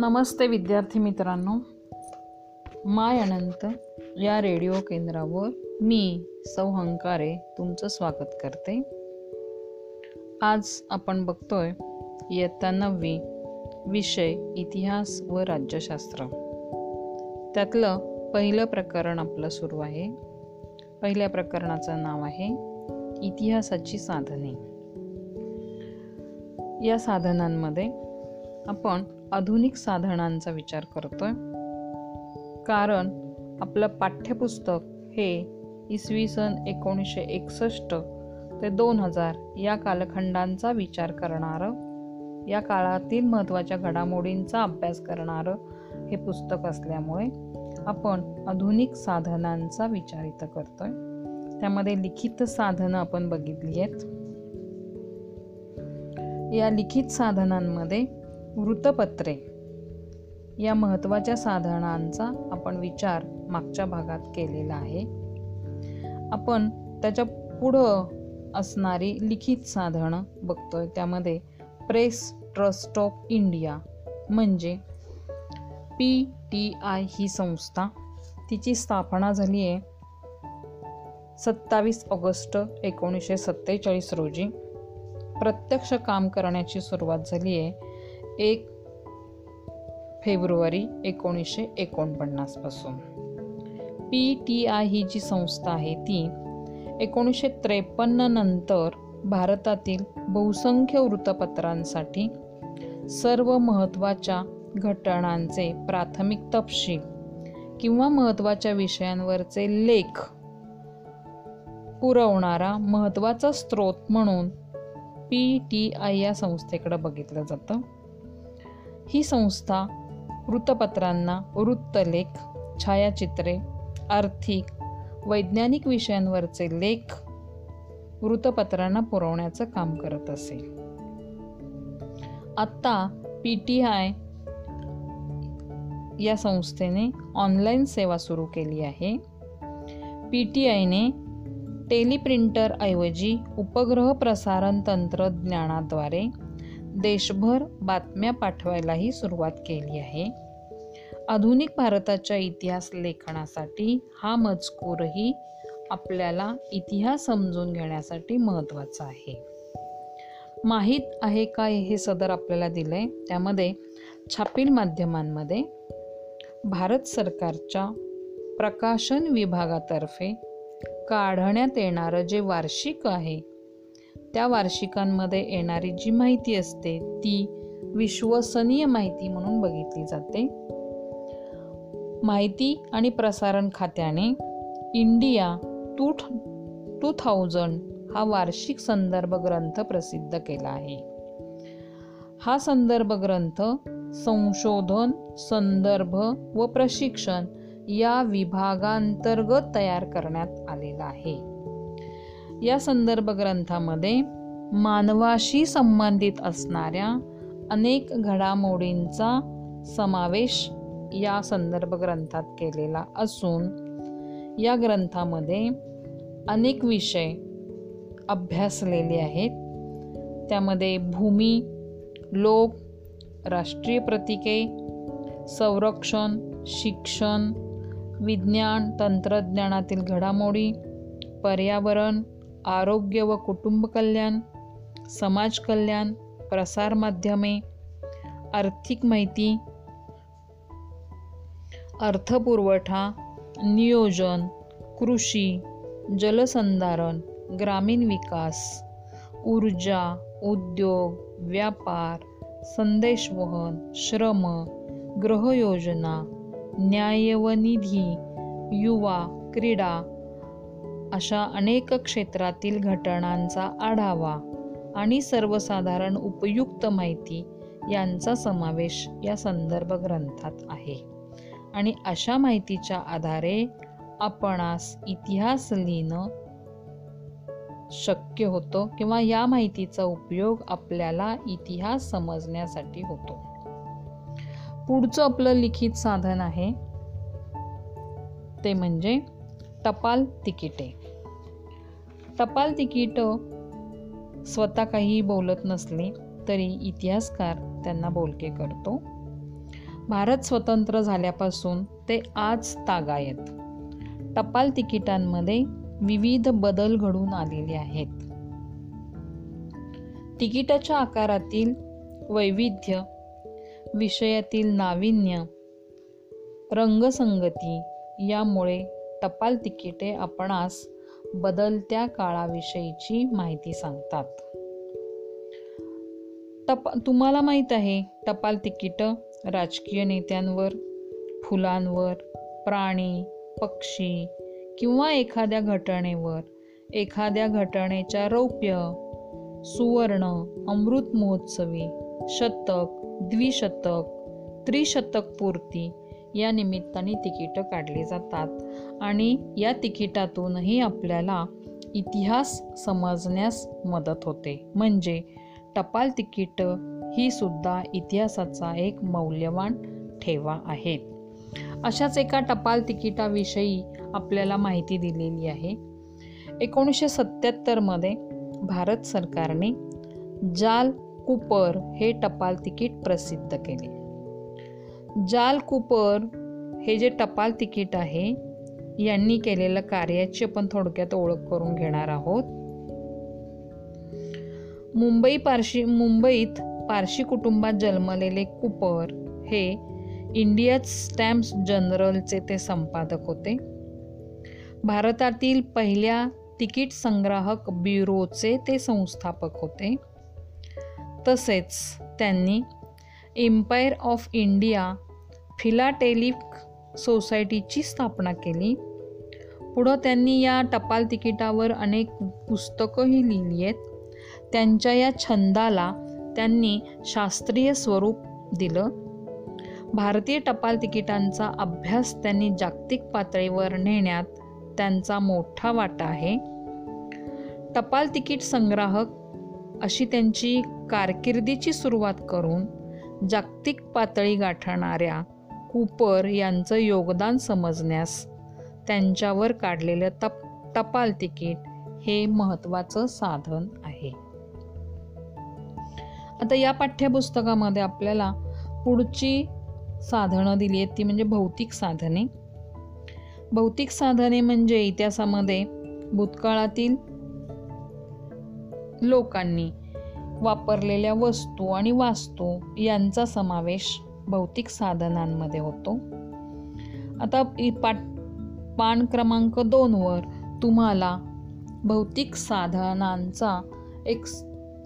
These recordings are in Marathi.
नमस्ते विद्यार्थी मित्रांनो. माय अनंत या रेडिओ केंद्रावर मी सौहंकारे तुमचं स्वागत करते. आज आपण बघतोय इयत्ता नववी विषय इतिहास व राज्यशास्त्र. त्यातलं पहिलं प्रकरण आपलं सुरू आहे. पहिल्या प्रकरणाचं नाव आहे इतिहासाची साधने. या साधनांमध्ये आपण आधुनिक साधनांचा विचार करतोय. कारण आपलं पाठ्यपुस्तक हे इसवी सन एकोणीसशे एकसष्ट ते दोन हजार या कालखंडांचा विचार करणारं या काळातील महत्त्वाच्या घडामोडींचा अभ्यास करणारं हे पुस्तक असल्यामुळे आपण आधुनिक साधनांचा विचार इथं करतोय. त्यामध्ये लिखित साधनं आपण बघितली आहेत. या लिखित साधनांमध्ये वृत्तपत्रे. या महत्त्वाच्या साधनांचा आपण विचार मागच्या भागात केलेला आहे. आपण त्याच्या पुढं असणारी लिखित साधनं बघतोय. त्यामध्ये प्रेस ट्रस्ट ऑफ इंडिया म्हणजे पी टी आय ही संस्था. तिची स्थापना झाली आहे सत्तावीस ऑगस्ट एकोणीसशे सत्तेचाळीस रोजी. प्रत्यक्ष काम करण्याची सुरुवात झाली आहे एक फेब्रुवारी एकोणीसशे एकोणपन्नासपासून पी टी आय ही जी संस्था आहे ती एकोणीसशे त्रेपन्न नंतर भारतातील बहुसंख्य वृत्तपत्रांसाठी सर्व महत्त्वाच्या घटनांचे प्राथमिक तपशील किंवा महत्त्वाच्या विषयांवरचे लेख पुरवणारा महत्त्वाचा स्रोत म्हणून पी टी आय या संस्थेकडं बघितलं जातं. ही संस्था वृत्तपत्रांना वृत्तलेख छायाचित्रे आर्थिक वैज्ञानिक विषयांवरचे लेख वृत्तपत्रांना पुरवण्याचं काम करत असे. आत्ता पी टी आय या संस्थेने ऑनलाईन सेवा सुरू केली आहे. पी टी आयने टेलिप्रिंटरऐवजी उपग्रह प्रसारण तंत्रज्ञानाद्वारे देशभर बातम्या पाठवायलाही सुरुवात केली आहे. आधुनिक भारताच्या इतिहास लेखनासाठी हा मजकूरही आपल्याला इतिहास समजून घेण्यासाठी महत्त्वाचा आहे. माहीत आहे काय हे सदर आपल्याला दिलंय? त्यामध्ये छापील माध्यमांमध्ये भारत सरकारच्या प्रकाशन विभागातर्फे काढण्यात येणारं जे वार्षिक आहे त्या वार्षिकांमध्ये येणारी जी माहिती असते ती विश्वसनीय माहिती म्हणून बघितली जाते. माहिती आणि प्रसारण खात्याने इंडिया टू टू थाउजंड हा वार्षिक संदर्भ ग्रंथ प्रसिद्ध केला आहे. हा संदर्भ ग्रंथ संशोधन संदर्भ व प्रशिक्षण या विभागांतर्गत तयार करण्यात आलेला आहे. या संदर्भ ग्रंथामध्ये मानवाशी संबंधित असणाऱ्या अनेक घडामोडींचा समावेश या संदर्भ ग्रंथात केलेला असून या ग्रंथामध्ये अनेक विषय अभ्यासलेले आहेत. त्यामध्ये भूमी लोक राष्ट्रीय प्रतीके संरक्षण शिक्षण विज्ञान तंत्रज्ञानातील घडामोडी पर्यावरण आरोग्य व कुटुंब कल्याण समाज कल्याण प्रसारमाध्यमे आर्थिक माहिती अर्थपुरवठा नियोजन कृषी जलसंधारण ग्रामीण विकास ऊर्जा उद्योग व्यापार संदेशवहन श्रम गृहयोजना न्याय व निधी युवा क्रीडा अशा अनेक क्षेत्रातील घटनांचा आढावा आणि सर्वसाधारण उपयुक्त माहिती यांचा समावेश या संदर्भ ग्रंथात आहे. आणि अशा माहितीच्या आधारे आपणास इतिहास लिहिणं शक्य होतं किंवा या माहितीचा उपयोग आपल्याला इतिहास समजण्यासाठी होतो. पुढचं आपलं लिखित साधन आहे ते म्हणजे टपाल तिकिटे. टपाल तिकीट स्वतः काही बोलत नसले तरी इतिहासकार त्यांना बोलके करतो. भारत स्वतंत्र झाल्यापासून ते आज तागायत टपाल तिकिटांमध्ये विविध बदल घडून आलेले आहेत. तिकिटाच्या आकारातील वैविध्य विषयातील नाविन्य रंगसंगती यामुळे टपाल तिकिटे आपणास बदलत्या काळाविषयीची माहिती सांगतात. टपा तुम्हाला माहीत आहे टपाल तिकीट राजकीय नेत्यांवर फुलांवर प्राणी पक्षी किंवा एखाद्या घटनेवर. एखाद्या घटनेच्या रौप्य सुवर्ण अमृत महोत्सवी शतक द्विशतक त्रिशतक पूर्ती या निमित्ताने तिकीटं काढली जातात. आणि या तिकिटातूनही आपल्याला इतिहास समजण्यास मदत होते. म्हणजे टपाल तिकीटं ही सुद्धा इतिहासाचा एक मौल्यवान ठेवा आहेत. अशाच एका टपाल तिकिटाविषयी आपल्याला माहिती दिलेली आहे. एकोणीसशे सत्याहत्तरमध्ये भारत सरकारने जाल कुपर हे टपाल तिकीट प्रसिद्ध केले. जाल कुपर हे जे टपाल तिकीट आहे यांनी केलेल्या कार्याची आपण थोडक्यात ओळख करून घेणार आहोत. मुंबई पारशी मुंबईत पारशी कुटुंबात जन्मलेले कुपर हे इंडिया स्टॅम्प्स जनरलचे ते संपादक होते. भारतातील पहिल्या तिकीट संग्राहक ब्युरोचे ते संस्थापक होते. तसेच त्यांनी एम्पायर ऑफ इंडिया फिलाटेलिक सोसायटीची स्थापना केली. पुढं त्यांनी या टपाल तिकिटावर अनेक पुस्तकंही लिहिली आहेत. त्यांच्या या छंदाला त्यांनी शास्त्रीय स्वरूप दिलं. भारतीय टपाल तिकिटांचा अभ्यास त्यांनी जागतिक पातळीवर नेण्यात त्यांचा मोठा वाटा आहे. टपाल तिकीट संग्राहक अशी त्यांची कारकिर्दीची सुरुवात करून जागतिक पातळी गाठणाऱ्या कुपर यांचं योगदान समजण्यास त्यांच्यावर काढलेलं तप टपाल तिकीट हे महत्त्वाचं साधन आहे. आता या पाठ्यपुस्तकामध्ये आपल्याला पुढची साधनं दिली आहेत. ती म्हणजे भौतिक साधने. भौतिक साधने म्हणजे इतिहासामध्ये भूतकाळातील लोकांनी वापरलेल्या वस्तू आणि वास्तू यांचा समावेश भौतिक साधनांमध्ये होतो. आता पाठ पान क्रमांक दोनवर तुम्हाला भौतिक साधनांचा एक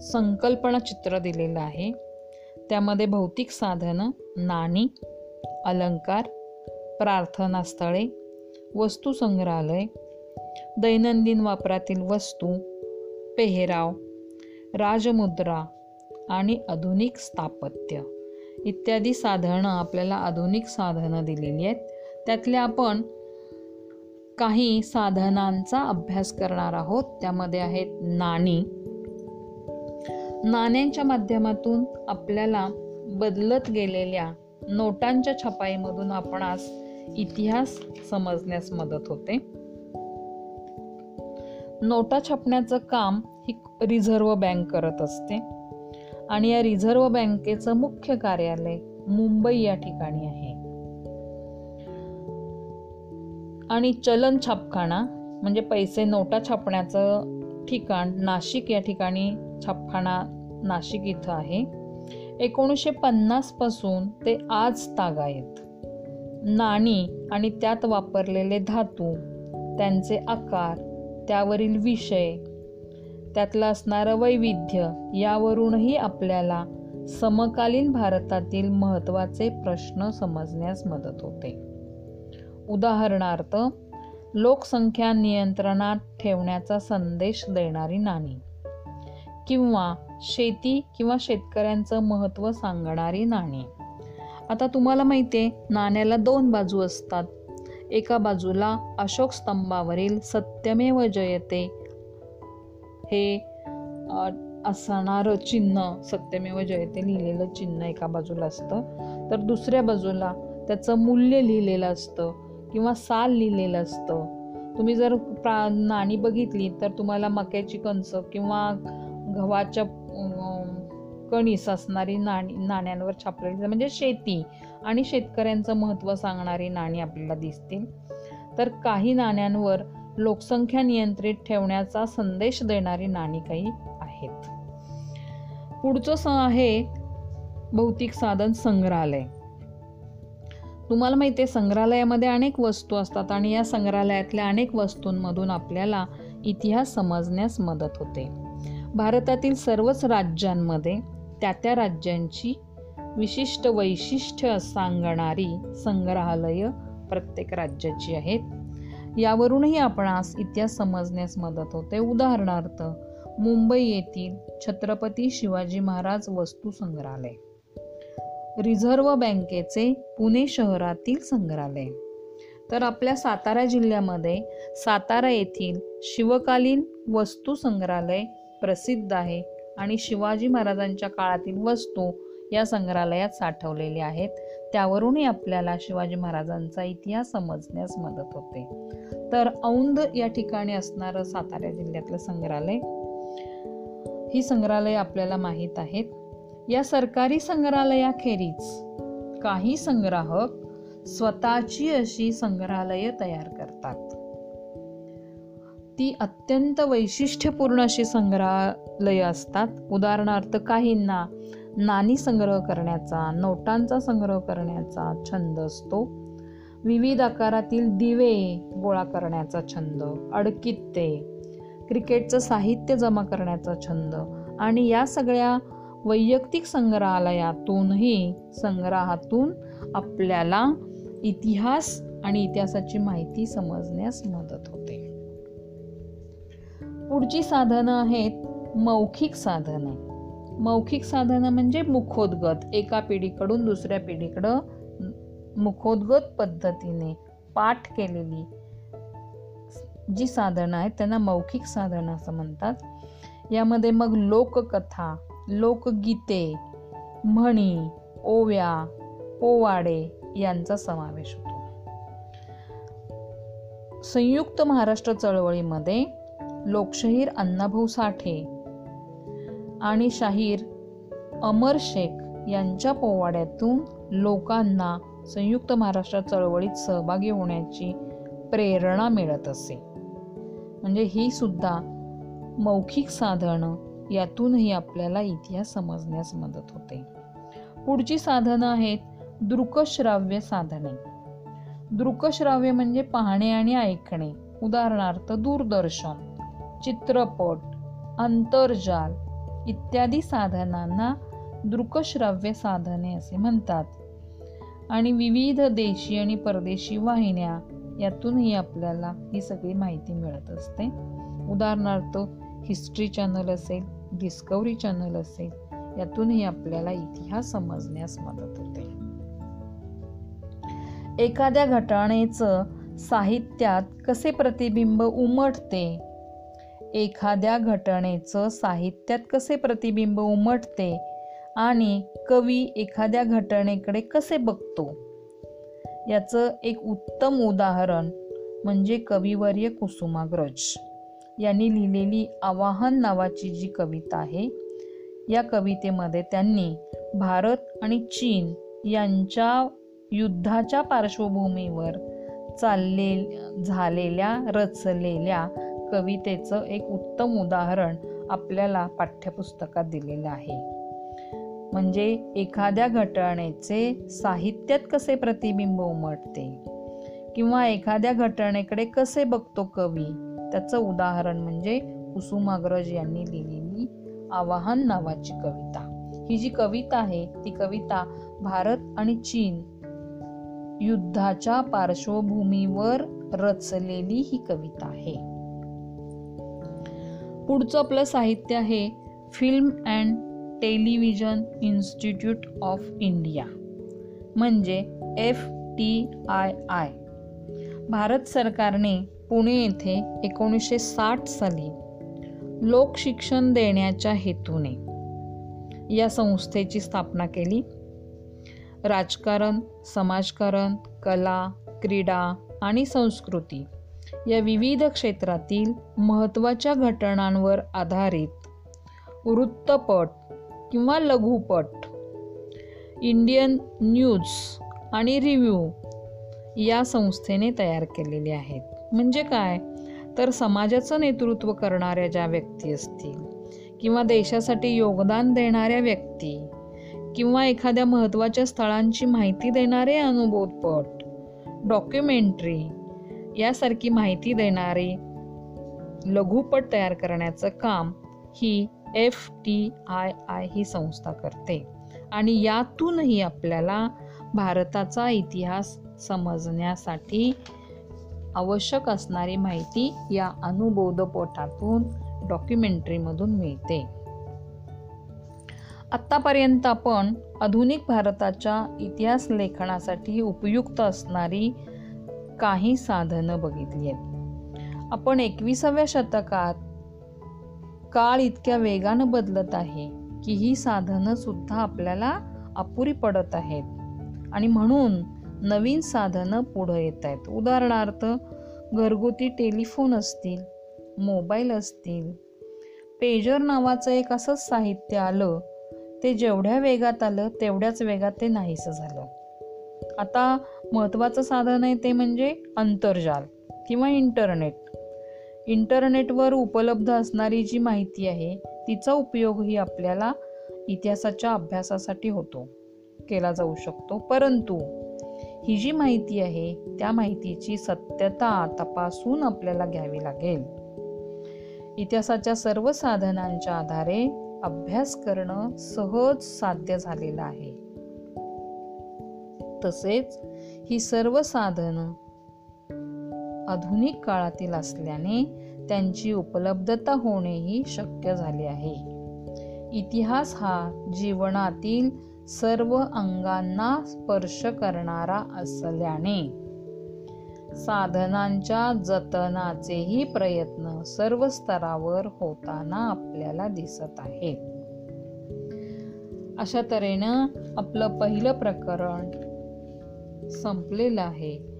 संकल्पना चित्र दिलेलं आहे. त्यामध्ये भौतिक साधनं नाणी अलंकार प्रार्थनास्थळे वस्तू संग्रहालय दैनंदिन वापरातील वस्तू पेहराव राजमुद्रा आणि आधुनिक स्थापत्य. इत्यादी साधनं आपल्याला आधुनिक साधनं दिलेली आहेत. त्यातल्या आपण काही साधनांचा अभ्यास करणार आहोत. त्यामध्ये आहेत नाणी. नाण्यांच्या माध्यमातून आपल्याला बदलत गेलेल्या नोटांच्या छपाईमधून आपणास इतिहास समजण्यास मदत होते. नोटा छापण्याचं काम ही रिझर्व्ह बँक करत असते. आणि या रिझर्व्ह बँकेचं मुख्य कार्यालय मुंबई या ठिकाणी आहे. आणि चलन छापखाना म्हणजे पैसे नोटा छापण्याचं ठिकाण नाशिक या ठिकाणी छापखाना नाशिक इथं आहे. एकोणीसशे पन्नासपासून ते आज तागायत नाणी आणि त्यात वापरलेले धातू त्यांचे आकार त्यावरील विषय त्यातलं असणारं वैविध्य यावरूनही आपल्याला समकालीन भारतातील महत्त्वाचे प्रश्न समजण्यास मदत होते. उदाहरणार्थ लोकसंख्या नियंत्रणात ठेवण्याचा संदेश देणारी नाणी किंवा शेती किंवा शेतकऱ्यांचं महत्त्व सांगणारी नाणी. आता तुम्हाला माहिती आहे नाण्याला दोन बाजू असतात. एका बाजूला अशोक स्तंभावरील सत्यमेव जयते हे असणारं चिन्ह सत्यमेव जयते लिहिलेलं चिन्ह एका बाजूला असतं. तर दुसऱ्या बाजूला त्याचं मूल्य लिहिलेलं असतं किंवा साल लिहिलेलं असतं. तुम्ही जर प्रा नाणी बघितली तर तुम्हाला मक्याची कणसं किंवा गव्हाच्या कणीस असणारी नाणी नाण्यांवर छापलेली म्हणजे शेती आणि शेतकऱ्यांचं महत्त्व सांगणारी नाणी आपल्याला दिसतील. तर काही नाण्यांवर लोकसंख्या नियंत्रित ठेवण्याचा संदेश देणारी नाणी काही आहेत. पुढचं स आहे भौतिक साधन संग्रहालय. तुम्हाला माहिती आहे संग्रहालयामध्ये अनेक वस्तू असतात आणि या संग्रहालयातल्या अनेक वस्तूंमधून आपल्याला इतिहास समजण्यास मदत होते. भारतातील सर्वच राज्यांमध्ये त्या त्या राज्यांची विशिष्ट वैशिष्ट्य सांगणारी संग्रहालयं प्रत्येक राज्याची आहेत. यावरूनही आपणास इतिहास समजण्यास मदत होते. उदाहरणार्थ मुंबई येथील छत्रपती शिवाजी महाराज वस्तू संग्रहालय रिझर्व्ह बँकेचे पुणे शहरातील संग्रहालय. तर आपल्या सातारा जिल्ह्यामध्ये सातारा येथील शिवकालीन वस्तू संग्रहालय प्रसिद्ध आहे आणि शिवाजी महाराजांच्या काळातील वस्तू या संग्रहालयात साठवलेल्या आहेत. त्यावरूनही आपल्याला शिवाजी महाराजांचा इतिहास समजण्यास मदत होते. तर औंध या ठिकाणी असणारं सातारा जिल्ह्यातलं संग्रहालय. ही संग्रहालय आपल्याला माहीत आहेत. या सरकारी संग्रहालयाखेरीज काही संग्राहक स्वतःची अशी संग्रहालय तयार करतात. ती अत्यंत वैशिष्ट्यपूर्ण अशी संग्रहालय असतात. उदाहरणार्थ काहींना नाणी संग्रह करण्याचा नोटांचा संग्रह करण्याचा छंद असतो. विविध आकारातील दिवे गोळा करण्याचा छंद अडकित्ते क्रिकेटचं साहित्य जमा करण्याचा छंद आणि या सगळ्या वैयक्तिक संग्रहालयातूनही संग्रहातून आपल्याला इतिहास आणि इतिहासाची माहिती समजण्यास मदत होते. पुढची साधनं आहेत मौखिक साधनं. मौखिक साधनं म्हणजे मुखोद्गत. एका पिढीकडून दुसऱ्या पिढीकडं मुखोद्गत पद्धतीने पाठ केलेली जी साधनं आहेत त्यांना मौखिक साधनं असं म्हणतात. यामध्ये मग लोककथा लोकगीते म्हणी ओव्या पोवाडे यांचा समावेश होतो. संयुक्त महाराष्ट्र चळवळीमध्ये लोकशाहीर अण्णाभाऊ साठे आणि शाहीर अमर शेख यांच्या पोवाड्यातून लोकांना संयुक्त महाराष्ट्र चळवळीत सहभागी होण्याची प्रेरणा मिळत असे. म्हणजे ही सुद्धा मौखिक साधनं यातूनही आपल्याला इतिहास समजण्यास मदत होते. पुढची साधनं आहेत दृकश्राव्य साधने. दृकश्राव्य म्हणजे पाहणे आणि ऐकणे. उदाहरणार्थ दूरदर्शन चित्रपट आंतरजाल इत्यादी साधनांना दृकश्राव्य साधने असे म्हणतात. आणि विविध देशी आणि परदेशी वाहिन्या यातूनही आपल्याला ही सगळी माहिती मिळत असते. उदाहरणार्थ हिस्ट्री चॅनल असेल डिस्कवरी चॅनल असेल यातूनही आपल्याला इतिहास समजण्यास मदत होते. एखाद्या घटनेचं साहित्यात कसे प्रतिबिंब उमटते एखाद्या घटनेचं साहित्यात कसे प्रतिबिंब उमटते आणि कवी एखाद्या घटनेकडे कसे बघतो? याचं एक उत्तम उदाहरण म्हणजे कविवर्य कुसुमाग्रज यांनी लिहिलेली आवाहन नावाची जी कविता आहे या कवितेमध्ये त्यांनी भारत आणि चीन यांच्या युद्धाच्या पार्श्वभूमीवर चालले झालेल्या रचलेल्या कवितेचं एक उत्तम उदाहरण आपल्याला पाठ्यपुस्तकात दिलेलं आहे. म्हणजे एखाद्या घटनेचे साहित्यात कसे प्रतिबिंब उमटते? किंवा एखाद्या घटनेकडे कसे बघतो कवी? त्याचं उदाहरण म्हणजे कुसुमाग्रज यांनी लिहिलेली आवाहन नावाची कविता. ही जी कविता आहे ती कविता भारत आणि चीन युद्धाच्या पार्श्वभूमीवर रचलेली ही कविता आहे. पुढचं आपलं साहित्य आहे film and television institute of India. म्हणजे F T I I. Bharat सरकारने पुणे येथे एकोणीसशे साठ साली लोकशिक्षण देण्याच्या हेतूने या संस्थेची स्थापना केली. राजकारण समाजकारण कला क्रीडा आणि संस्कृती या विविध क्षेत्रातील महत्त्वाच्या घटनांवर आधारित वृत्तपट किंवा लघुपट इंडियन न्यूज आणि रिव्ह्यू या संस्थेने तयार केलेले आहेत. म्हणजे काय? तर समाजाचं नेतृत्व करणाऱ्या ज्या व्यक्ती असतील किंवा देशासाठी योगदान देणाऱ्या व्यक्ती किंवा एखाद्या महत्त्वाच्या स्थळांची माहिती देणारे अनुभवपट डॉक्युमेंटरी यासारखी माहिती देणारी लघुपट तयार करण्याचं काम ही एफ टी आय आय ही संस्था करते. आणि यातूनही आपल्याला भारताचा इतिहास समजण्यासाठी आवश्यक असणारी माहिती या अनुबोधपोटातून डॉक्युमेंटरीमधून मिळते. आत्तापर्यंत आपण आधुनिक भारताच्या इतिहास लेखनासाठी उपयुक्त असणारी काही साधनं बघितली आहेत. आपण एकविसाव्या शतकात काळ इतक्या वेगानं बदलत आहे की ही साधनं सुद्धा आपल्याला अपुरी पडत आहेत. आणि म्हणून नवीन साधनं पुढं येत आहेत. उदाहरणार्थ घरगुती टेलिफोन असतील मोबाईल असतील पेजर नावाचं एक असंच साहित्य आलं ते जेवढ्या वेगात आलं तेवढ्याच वेगात ते नाहीसं झालं. आता महत्त्वाचं साधन आहे ते म्हणजे आंतरजाल किंवा इंटरनेट. इंटरनेटवर उपलब्ध असणारी जी माहिती आहे तिचा उपयोगही आपल्याला इतिहासाच्या अभ्यासासाठी होतो केला जाऊ शकतो. परंतु ही जी माहिती आहे त्या माहितीची सत्यता तपासून आपल्याला घ्यावी लागेल. इतिहासाच्या सर्व साधनांच्या आधारे अभ्यास करणं सहज साध्य झालेलं आहे. तसेच ही सर्व साधनं आधुनिक काळातील असल्याने त्यांची उपलब्धता होणेही शक्य झाले आहे. इतिहास हा जीवनातील सर्व अंगांना स्पर्श करणारा असल्याने साधनांच्या जतनाचेही प्रयत्न सर्व स्तरावर होताना आपल्याला दिसत आहेत. अशा तऱ्हेनं आपलं पहिलं प्रकरण संपलेलं आहे.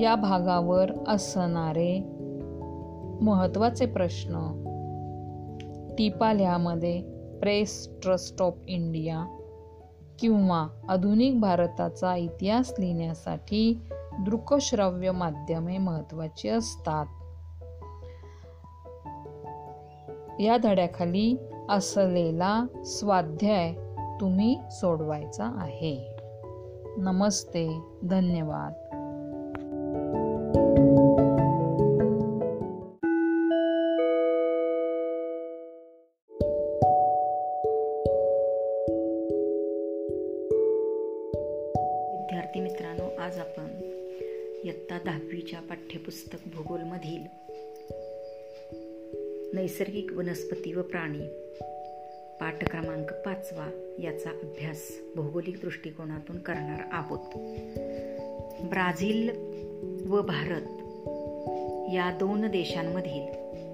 या भागावर असणारे महत्त्वाचे प्रश्न. टिपाल्यामध्ये प्रेस ट्रस्ट ऑफ इंडिया किंवा आधुनिक भारताचा इतिहास लिहिण्यासाठी दृकश्राव्य माध्यमे महत्त्वाची असतात. या धड्याखाली असलेला स्वाध्याय तुम्ही सोडवायचा आहे. नमस्ते धन्यवाद. विद्यार्थी मित्रांनो आज आपण इयत्ता दहावीच्या पाठ्यपुस्तक भूगोलमधील नैसर्गिक वनस्पती व प्राणी पाठ क्रमांक पाचवा याचा अभ्यास भौगोलिक दृष्टिकोनातून करणार आहोत. ब्राझील व भारत या दोन देशांमधील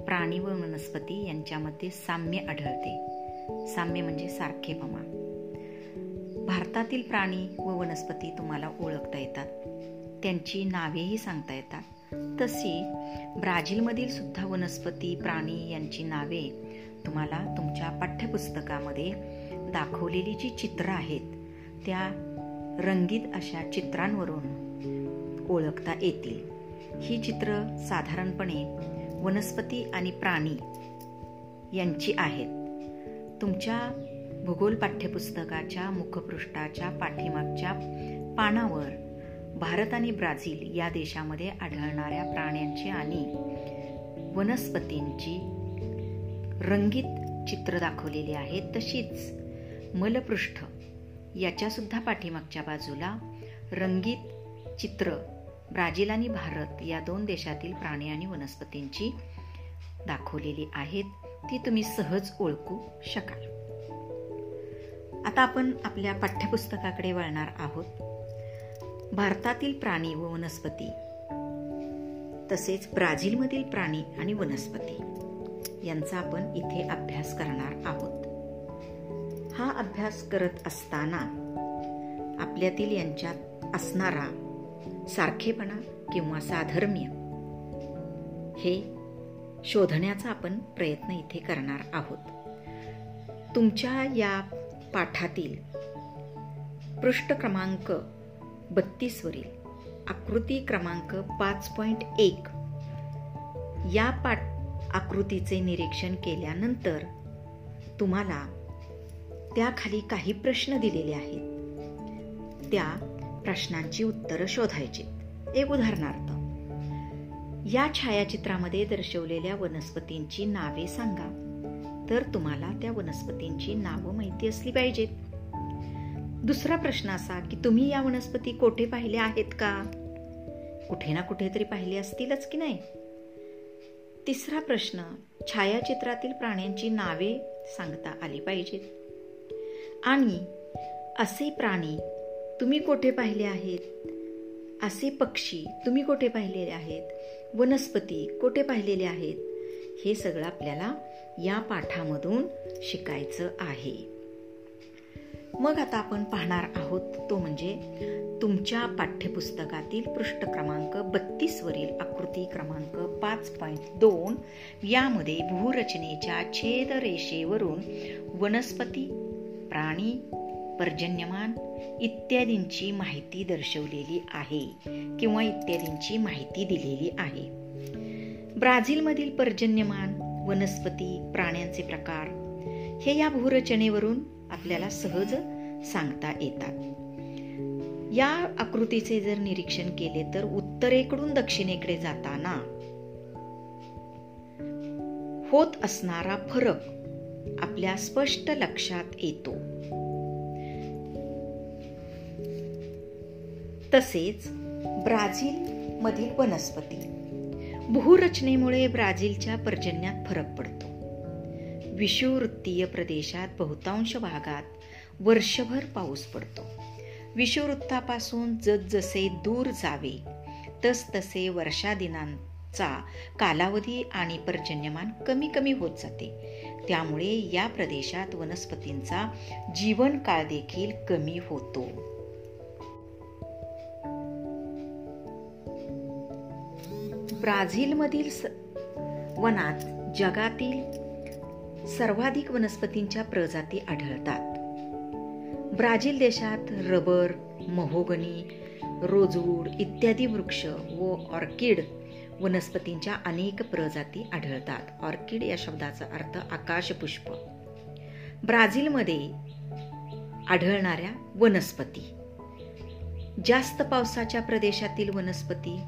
प्राणी व वनस्पती यांच्यामध्ये साम्य आढळते. साम्य म्हणजे सारखेपणा भारतातील प्राणी व वनस्पती तुम्हाला ओळखता येतात. त्यांची नावेही सांगता येतात. तशी ब्राझीलमधील सुद्धा वनस्पती प्राणी यांची नावे तुम्हाला तुमच्या पाठ्यपुस्तकामध्ये दाखवलेली जी चित्रं आहेत त्या रंगीत अशा चित्रांवरून ओळखता येतील. ही चित्र साधारणपणे वनस्पती आणि प्राणी यांची आहेत. तुमच्या भूगोल पाठ्यपुस्तकाच्या मुखपृष्ठाच्या पाठीमागच्या पानावर भारत आणि ब्राझील या देशामध्ये आढळणाऱ्या प्राण्यांची आणि वनस्पतींची रंगीत चित्र दाखवलेली आहेत तशीच. मलपृष्ठ. याच्यासुद्धा पाठीमागच्या बाजूला रंगीत चित्र. ब्राझील आणि भारत या दोन देशातील प्राणी आणि वनस्पतींची दाखवलेली आहेत. ती तुम्ही सहज ओळखू शकाल. आता आपण आपल्या पाठ्यपुस्तकाकडे वळणार आहोत. भारतातील प्राणी व वनस्पती. तसेच ब्राझीलमधील प्राणी आणि वनस्पती. यांचा आपण इथे अभ्यास करणार आहोत. हा अभ्यास करत असताना आपल्यातील यांच्यात असणारा सारखेपणा किंवा साधर्म्य हे शोधण्याचा आपण प्रयत्न इथे करणार आहोत. तुमच्या या पाठातील पृष्ठ क्रमांक बत्तीसवरील आकृती क्रमांक पाच पॉईंट एक या पाठ आकृतीचे निरीक्षण केल्यानंतर तुम्हाला त्याखाली काही प्रश्न दिलेले आहेत. त्या प्रश्नांची उत्तरं शोधायची. एक उदाहरणार्थ या छायाचित्रामध्ये दर्शवलेल्या वनस्पतींची नावे सांगा. तर तुम्हाला त्या वनस्पतींची नावं माहिती असली पाहिजेत. दुसरा प्रश्न असा की तुम्ही या वनस्पती कोठे पाहिले आहेत का? कुठे ना कुठेतरी पाहिले असतीलच की नाही? तिसरा प्रश्न छायाचित्रातील प्राण्यांची नावे सांगता आली पाहिजेत. आणि असे प्राणी तुम्ही कोठे पाहिले आहेत? असे पक्षी तुम्ही कोठे पाहिलेले आहेत? वनस्पती कोठे पाहिलेले आहेत? हे सगळं आपल्याला या पाठामधून शिकायचं आहे. मग आता आपण पाहणार आहोत तो म्हणजे तुमच्या पाठ्यपुस्तकातील पृष्ठ क्रमांक बत्तीसवरील आकृती क्रमांक पाच पॉईंट दोन. यामध्ये भूरचनेच्या छेदरेषेवरून वनस्पती प्राणी पर्जन्यमान इत्यादींची माहिती दर्शवलेली आहे किंवा इत्यादींची माहिती दिलेली आहे. ब्राझीलमधील पर्जन्यमान वनस्पती प्राण्यांचे प्रकार हे या भूरचनेवरून आपल्याला सहज सांगता येतात. या आकृतीचे जर निरीक्षण केले तर उत्तरेकडून दक्षिणेकडे जाताना होत असणारा फरक आपल्या स्पष्ट लक्षात येतो. तसेच ब्राझील मधील वनस्पती. भूरचनेमुळे ब्राझीलच्या पर्जन्यात फरक पडतो. विषुववृत्तीय प्रदेशात बहुतांश भागात वर्षभर पाऊस पडतो. विषुववृत्तापासून जसजसे दूर जावे तसतसे वर्षादिनांचा कालावधी आणि पर्जन्यमान कमी कमी होत जाते. त्यामुळे या प्रदेशात वनस्पतींचा जीवनकाळ देखील कमी होतो. ब्राझीलमधील वनात जगातील सर्वाधिक वनस्पतींच्या प्रजाती आढळतात. ब्राझील देशात रबर महोगनी रोजवूड इत्यादी वृक्ष व ऑर्किड वनस्पतींच्या अनेक प्रजाती आढळतात. ऑर्किड या शब्दाचा अर्थ आकाशपुष्प. ब्राझीलमध्ये आढळणाऱ्या वनस्पती. जास्त पावसाच्या प्रदेशातील वनस्पती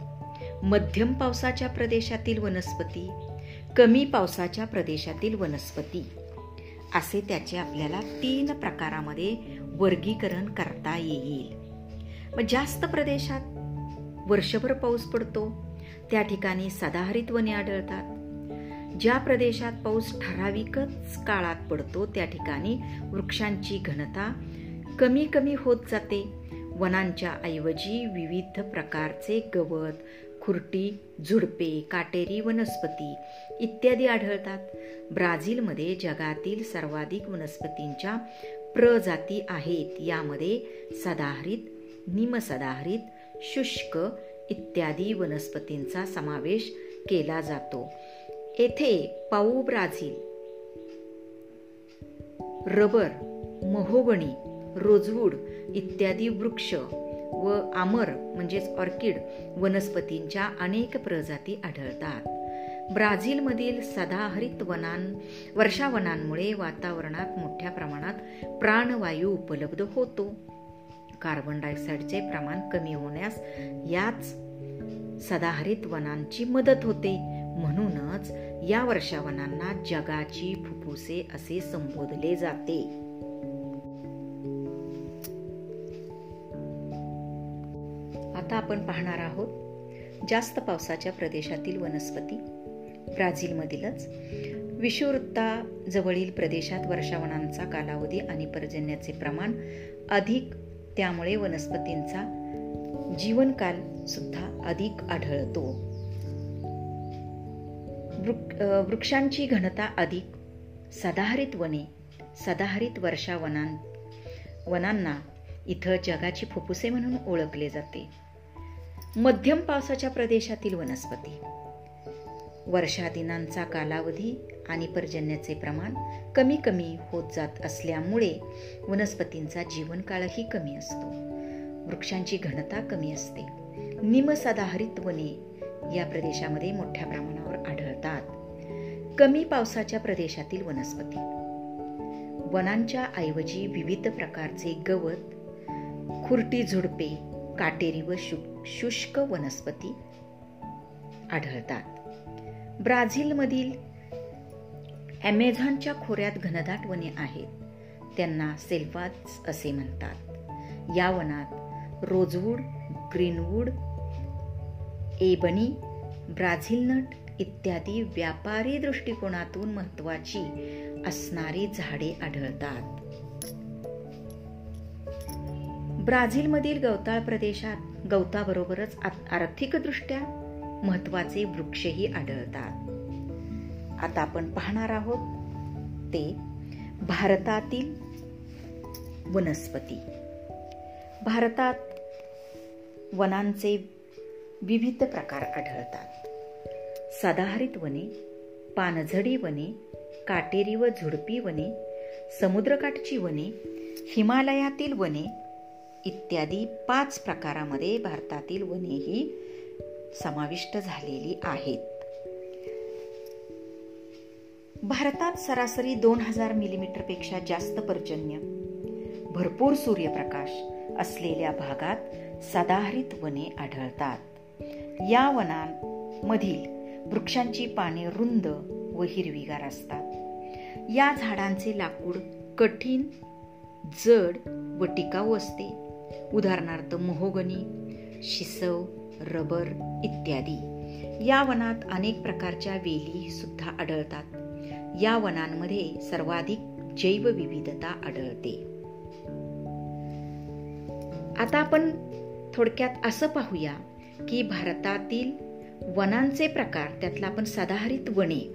मध्यम पावसाच्या प्रदेशातील वनस्पती कमी पावसाच्या प्रदेशातील वनस्पती. असे त्याचे आपल्याला तीन प्रकारामध्ये वर्गीकरण करता येईल. मग जास्त प्रदेशात वर्षभर पाऊस पडतो त्या ठिकाणी सदाहरित वने आढळतात. ज्या प्रदेशात पाऊस ठराविकच काळात पडतो त्या ठिकाणी वृक्षांची घनता कमी कमी होत जाते. वनांच्या ऐवजी विविध प्रकारचे गवत खुरटी झुडपे काटेरी वनस्पती इत्यादी आढळतात. ब्राझीलमध्ये जगातील सर्वाधिक वनस्पतींच्या प्रजाती आहेत. यामध्ये सदाहरित निमसदाहरित शुष्क इत्यादी वनस्पतींचा समावेश केला जातो. येथे पाऊ ब्राझील रबर महोगणी रोजवूड इत्यादी वृक्ष व आमर म्हणजेच ऑर्किड वनस्पतींच्या अनेक प्रजाती आढळतात. ब्राझीलमधील सदाहरित वनां वर्षावनांमुळे वातावरणात मोठ्या प्रमाणात प्राणवायू उपलब्ध होतो. कार्बन डायऑक्साईडचे प्रमाण कमी होण्यास याच सदाहरित वनांची मदत होते. म्हणूनच या वर्षावनांना जगाची फुफ्फुसे असे संबोधले जाते. आता आपण पाहणार आहोत जास्त पावसाच्या प्रदेशातील वनस्पती. ब्राझीलमधीलच विषुवृत्ताजवळील प्रदेशात वर्षावनांचा कालावधी आणि पर्जन्याचे प्रमाण अधिक त्यामुळे वनस्पतींचा जीवनकाल सुद्धा अधिक आढळतो. वृक्षांची घनता अधिक. सदाहरित वने सदाहरित वर्षावनां वनांना इथं जगाची फुफ्फुसे म्हणून ओळखले जाते. मध्यम पावसाच्या प्रदेशातील वनस्पती. वर्षादिनांचा कालावधी आणि पर्जन्याचे प्रमाण कमी कमी होत जात असल्यामुळे वनस्पतींचा जीवनकाळही कमी असतो. वृक्षांची घनता कमी असते. निमसदाहरित वने या प्रदेशामध्ये मोठ्या प्रमाणावर आढळतात. कमी पावसाच्या प्रदेशातील वनस्पती. वनांच्या ऐवजी विविध प्रकारचे गवत खुरटी झुडपे काटेरी व शुष्क वनस्पती आढळतात. ब्राझीलमधील ॲमेझॉनच्या खोऱ्यात घनदाट वने आहेत. त्यांना सेल्वाज असे म्हणतात. या वनात रोजवूड ग्रीनवूड एबनी ब्राझीलनट इत्यादी व्यापारी दृष्टिकोनातून महत्त्वाची असणारी झाडे आढळतात. ब्राझीलमधील गवताळ प्रदेशात गवताबरोबरच आर्थिकदृष्ट्या महत्त्वाचे वृक्षही आढळतात. आता आपण पाहणार आहोत ते भारतातील वनस्पती. भारतात वनांचे विविध प्रकार आढळतात. सदाहरित वने पानझडी वने काटेरी व झुडपी वने समुद्रकाठची वने हिमालयातील वने इत्यादी पाच प्रकारामध्ये भारतातील वनेही समाविष्ट झालेली आहेत. भारतात सरासरी दोन हजार मिलीमीटरपेक्षा जास्त पर्जन्य भरपूर सूर्यप्रकाश असलेल्या भागात सदाहरित वने आढळतात. या वनांमधील वृक्षांची पाने रुंद व हिरवीगार असतात. या झाडांचे लाकूड कठीण जड व टिकाऊ असते. उदाहरणार्थ मोहोगनी शिसव रबर इत्यादी. या वनात अनेक प्रकारच्या वेली सुद्धा आढळतात. या वनांमध्ये सर्वाधिक जैवविविधता आढळते. आता आपण थोडक्यात असं पाहूया की भारतातील वनांचे प्रकार त्यातला आपण सदाहरित वने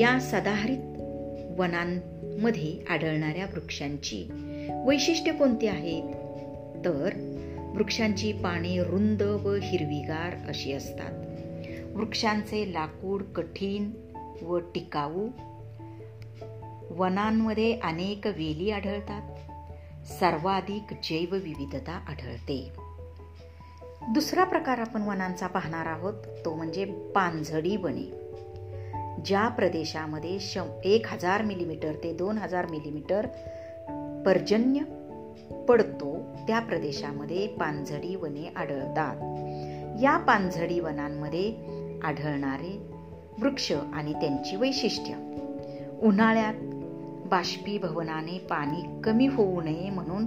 या सदाहरित वनांमध्ये आढळणाऱ्या वृक्षांची वैशिष्ट्य कोणती आहेत? तर वृक्षांची पाने रुंद व हिरवीगार अशी असतात. वृक्षांचे लाकूड कठीण व टिकाऊ. वनांमध्ये अनेक वेली आढळतात. सर्वाधिक जैवविविधता आढळते. दुसरा प्रकार आपण वनांचा पाहणार आहोत तो म्हणजे पानझडी वने. ज्या प्रदेशामध्ये एक हजार मिलीमीटर ते दोन हजार मिलीमीटर पर्जन्य पडतो त्या प्रदेशामध्ये पानझडी वने आढळतात. या पानझडी वनांमध्ये आढळणारे वृक्ष आणि त्यांची वैशिष्ट्य. उन्हाळ्यात बाष्पीभवनाने पाणी कमी होऊ नये म्हणून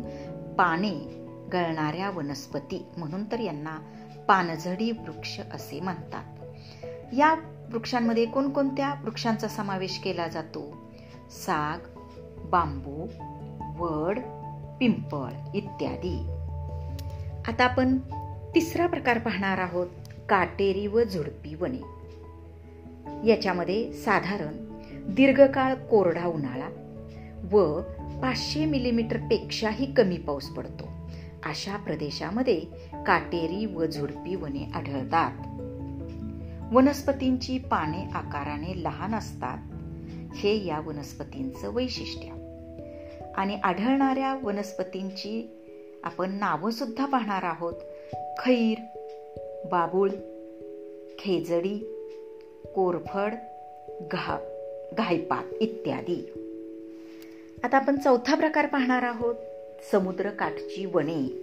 पाने गळणाऱ्या वनस्पती म्हणून तर यांना पानझडी वृक्ष असे म्हणतात. या वृक्षांमध्ये कोणकोणत्या वृक्षांचा समावेश केला जातो? साग बांबू वड पिंपळ इत्यादी. आता आपण तिसरा प्रकार पाहणार आहोत काटेरी व झुडपी वने. याच्यामध्ये साधारण दीर्घकाळ कोरडा उन्हाळा व पाचशे मिलीमीटर पेक्षाही कमी पाऊस पडतो. अशा प्रदेशामध्ये काटेरी व झुडपी वने आढळतात. वनस्पतींची पाने आकाराने लहान असतात. हे या वनस्पतींचं वैशिष्ट्य. आणि आढळणाऱ्या वनस्पतींची आपण नावंसुद्धा पाहणार आहोत. खैर बाबूळ खेजडी कोरफड घा घायपात इत्यादी. आता आपण चौथा प्रकार पाहणार आहोत. समुद्रकाठची वने.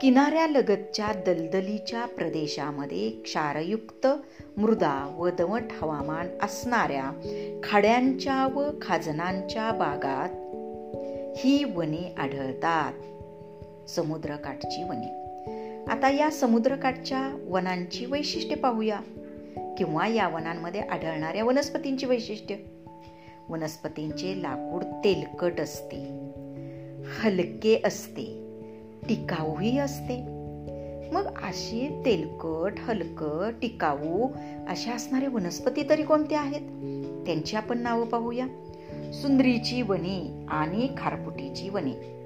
किनाऱ्यालगतच्या दलदलीच्या प्रदेशामध्ये क्षारयुक्त मृदा व दमट हवामान असणाऱ्या खाड्यांच्या व खाजनांच्या बागात ही वने आढळतात. समुद्रकाठची वने. आता या समुद्रकाठच्या वनांची वैशिष्ट्ये पाहूया. किंवा या वनांमध्ये आढळणाऱ्या वनस्पतींची वैशिष्ट्य. वनस्पतींचे लाकूड तेलकट असते. हलके असते. टिकाऊही असते. मग अशी तेलकट हलकं टिकाऊ अशा असणारे वनस्पती तरी कोणते आहेत? त्यांची आपण नावं पाहूया. सुंदरीची वने आणि खारपुटीची वने.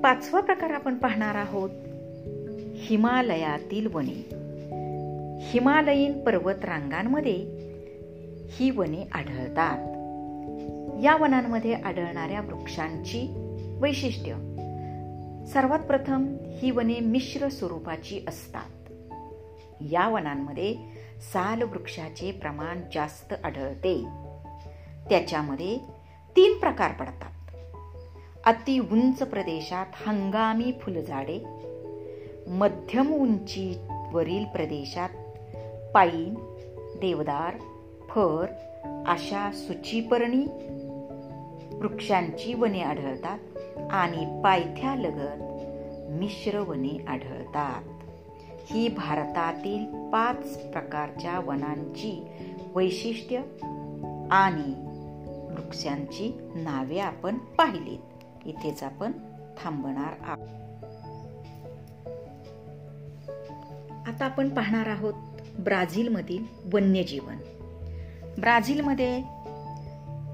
पाचवा प्रकार आपण पाहणार आहोत. हिमालयातील वने. हिमालयीन पर्वत रांगांमध्ये ही वने आढळतात. या वनांमध्ये आढळणाऱ्या वृक्षांची वैशिष्ट्य. सर्वात प्रथम ही वने मिश्र स्वरूपाची असतात. या वनांमध्ये साल वृक्षाचे प्रमाण जास्त आढळते. त्याच्यामध्ये तीन प्रकार पडतात. अति उंच प्रदेशात हंगामी फुलझाडे मध्यम उंचीवरील प्रदेशात पाईन देवदार फर अशा सुचीपर्णी वृक्षांची वने आढळतात. आणि पायथ्यालगत मिश्रवने आढळतात. ही भारतातील पाच प्रकारच्या वनांची वैशिष्ट्य आणि वृक्षांची नावे आपण पाहिलीत. इथेच आपण थांबणार आहोत. आता आपण पाहणार आहोत ब्राझीलमधील वन्यजीवन. ब्राझीलमध्ये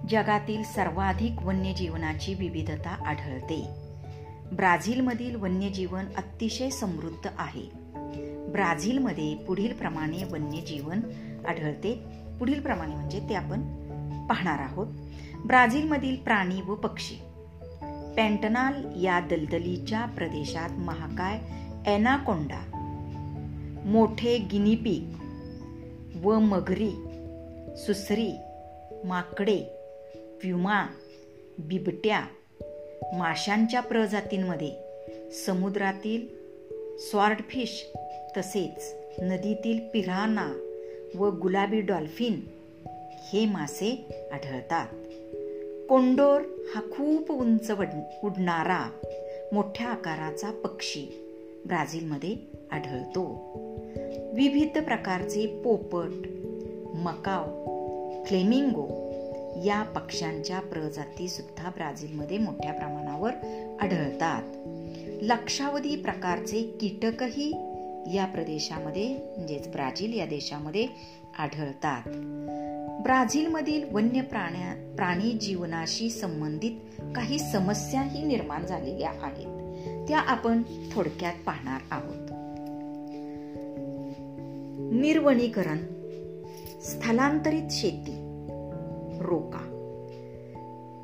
जगातील सर्वाधिक वन्यजीवनाची विविधता आढळते. ब्राझीलमधील वन्यजीवन अतिशय समृद्ध आहे. ब्राझीलमध्ये पुढील प्रमाणे वन्यजीवन आढळते. पुढील प्रमाणे म्हणजे ते आपण पाहणार आहोत. ब्राझीलमधील प्राणी व पक्षी. पॅन्टनाल या दलदलीच्या प्रदेशात महाकाय एनाकोंडा मोठे गिनीपीक व मगरी सुसरी माकडे प्युमा बिबट्या माशांच्या प्रजातींमध्ये समुद्रातील स्वॉर्डफिश तसेच नदीतील पिराना व गुलाबी डॉल्फिन हे मासे आढळतात. कोंडोर हा खूप उंच उडणारा मोठ्या आकाराचा पक्षी ब्राझीलमध्ये आढळतो. विविध प्रकारचे पोपट मकाव फ्लेमिंगो या पक्ष्यांच्या प्रजाती सुद्धा ब्राझीलमध्ये मोठ्या प्रमाणावर आढळतात. लक्षावधी प्रकारचे कीटकही या प्रदेशामध्ये म्हणजेच ब्राझील या देशामध्ये आढळतात. ब्राझीलमधील वन्य प्राण्या प्राणी जीवनाशी संबंधित काही समस्याही निर्माण झालेल्या आहेत. त्या आपण थोडक्यात पाहणार आहोत. निर्वणीकरण. स्थलांतरित शेती. रोका.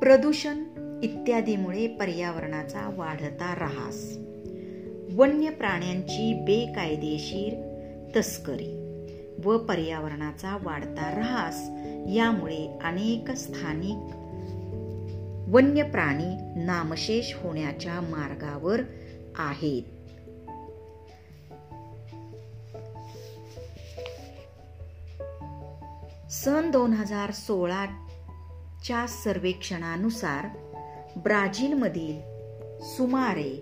प्रदूषण इत्यादीमुळे पर्यावरणाचा वाढता रहास. वन्य प्राण्यांची बेकायदेशीर तस्करी व पर्यावरणाचा वाढता ऱ्हास यामुळे अनेक स्थानिक वन्य प्राणी नामशेष होण्याच्या मार्गावर आहेत. सन दोन हजार सोळा च्या सर्वेक्षणानुसार ब्राझीलमधील सुमारे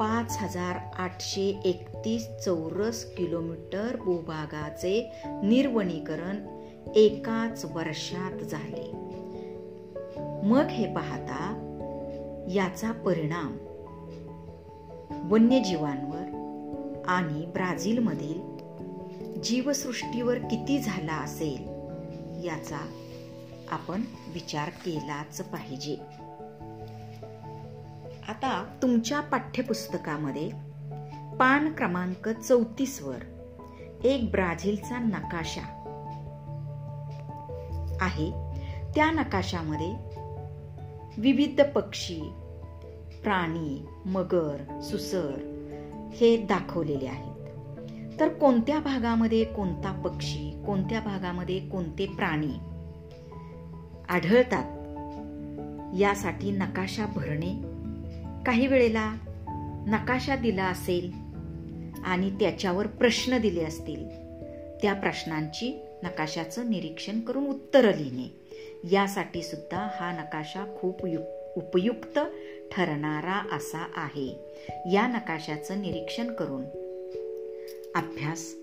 पाच हजार आठशे एकतीस चौरस किलोमीटर भूभागाचे निर्वणीकरण एकाच वर्षात झाले. मग हे पाहता याचा परिणाम वन्यजीवांवर आणि ब्राझीलमधील जीवसृष्टीवर किती झाला असेल याचा आपण विचार केलाच पाहिजे. आता तुमच्या पाठ्यपुस्तकामध्ये पान क्रमांक चौतीस वर एक ब्राझीलचा नकाशा आहे. त्या नकाशामध्ये विविध पक्षी प्राणी मगर सुसर हे दाखवलेले आहेत. तर कोणत्या भागामध्ये कोणता पक्षी कोणत्या भागामध्ये कोणते प्राणी आढळतात. यासाठी नकाशा भरणे काही वेळेला नकाशा दिला असेल आणि त्याच्यावर प्रश्न दिले असतील त्या प्रश्नांची नकाशाचं निरीक्षण करून उत्तरं लिहिणे. यासाठी सुद्धा हा नकाशा खूप उपयुक्त ठरणारा असा आहे. या नकाशाचं निरीक्षण करून अभ्यास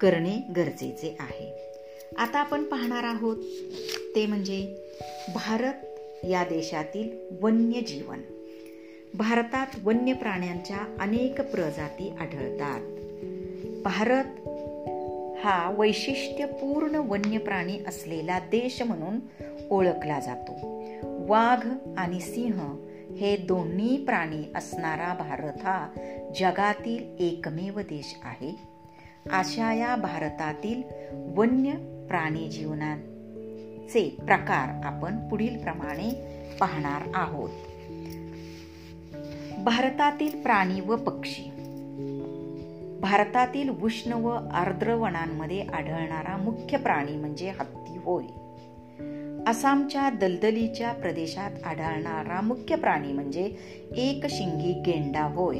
करणे गरजेचे आहे. आता आपण पाहणार आहोत ते म्हणजे भारत या देशातील वन्यजीवन. भारतात वन्य प्राण्यांच्या अनेक प्रजाती आढळतात. भारत हा वैशिष्ट्यपूर्ण वन्य प्राणी असलेला देश म्हणून ओळखला जातो. वाघ आणि सिंह हे दोन्ही प्राणी असणारा भारत हा जगातील एकमेव देश आहे. अशा या भारतातील वन्य प्राणी जीवनाचे प्रकार आपण पुढील प्रमाणे पाहणार आहोत. भारतातील प्राणी व पक्षी. भारतातील उष्ण व आर्द्र वनांमध्ये आढळणारा मुख्य प्राणी म्हणजे हत्ती होय. आसामच्या दलदलीच्या प्रदेशात आढळणारा मुख्य प्राणी म्हणजे एक शिंगी गेंडा होय.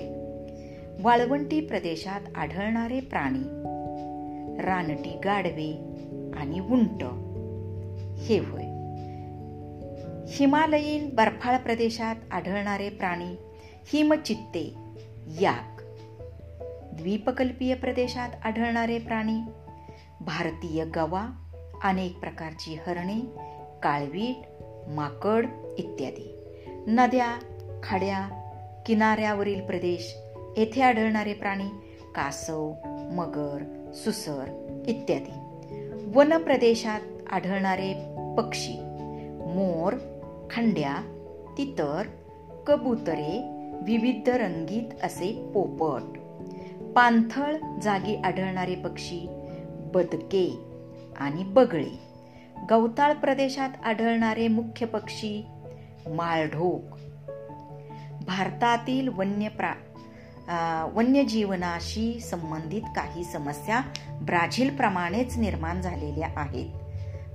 वाळवंटी प्रदेशात आढळणारे प्राणी. रानटी गाढवे आणि उंट. हे होय. हिमालयीन बर्फाळ प्रदेशात आढळणारे प्राणी हिमचित्ते याक. द्वीपकल्पीय प्रदेशात आढळणारे प्राणी भारतीय गवा अनेक प्रकारची हरणे काळवीट माकड इत्यादी. नद्या खाड्या किनाऱ्यावरील प्रदेश येथे आढळणारे प्राणी कासव मगर सुसर इत्यादी. वन प्रदेशात आढळणारे पक्षी मोर खंड्या तितर कबुतरे विविध रंगीत असे पोपट. पाणथळ जागी आढळणारे पक्षी बदके आणि बगळे. गवताळ प्रदेशात आढळणारे मुख्य पक्षी माळढोक. भारतातील वन्य प्रा वन्यजीवनाशी संबंधित काही समस्या ब्राझीलप्रमाणेच निर्माण झालेल्या आहेत.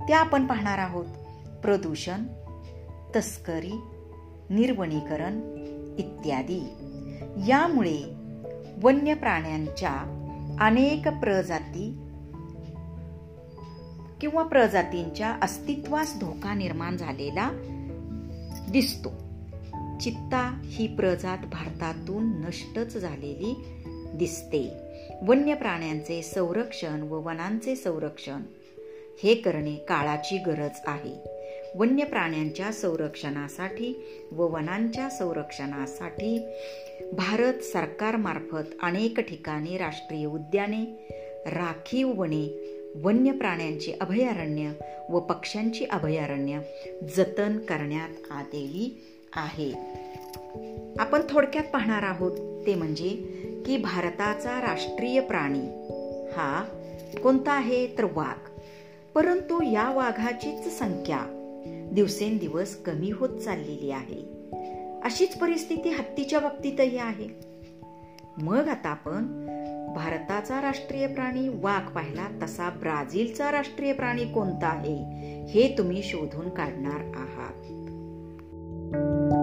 त्या आपण पाहणार आहोत. प्रदूषण तस्करी निर्वणीकरण इत्यादी. यामुळे वन्य प्राण्यांच्या अनेक प्रजाती किंवा प्रजातींच्या अस्तित्वास धोका निर्माण झालेला दिसतो. चित्ता ही प्रजात भारतातून नष्टच झालेली दिसते. वन्य प्राण्यांचे संरक्षण व वनांचे संरक्षण हे करणे काळाची गरज आहे. वन्य प्राण्यांच्या संरक्षणासाठी व वनांच्या संरक्षणासाठी भारत सरकारमार्फत अनेक ठिकाणी राष्ट्रीय उद्याने राखीव वने वन्य प्राण्यांची अभयारण्य व पक्ष्यांची अभयारण्य जतन करण्यात आलेली आहे. आपण थोडक्यात पाहणार आहोत ते म्हणजे की भारताचा राष्ट्रीय प्राणी हा कोणता आहे तर वाघ. परंतु या वाघाचीच संख्या दिवसेंदिवस कमी होत चाललेली आहे. अशीच परिस्थिती हत्तीच्या बाबतीतही आहे. मग आता आपण भारताचा राष्ट्रीय प्राणी वाघ पाहिला तसा ब्राझीलचा राष्ट्रीय प्राणी कोणता आहे हे तुम्ही शोधून काढणार आहात. Thank you.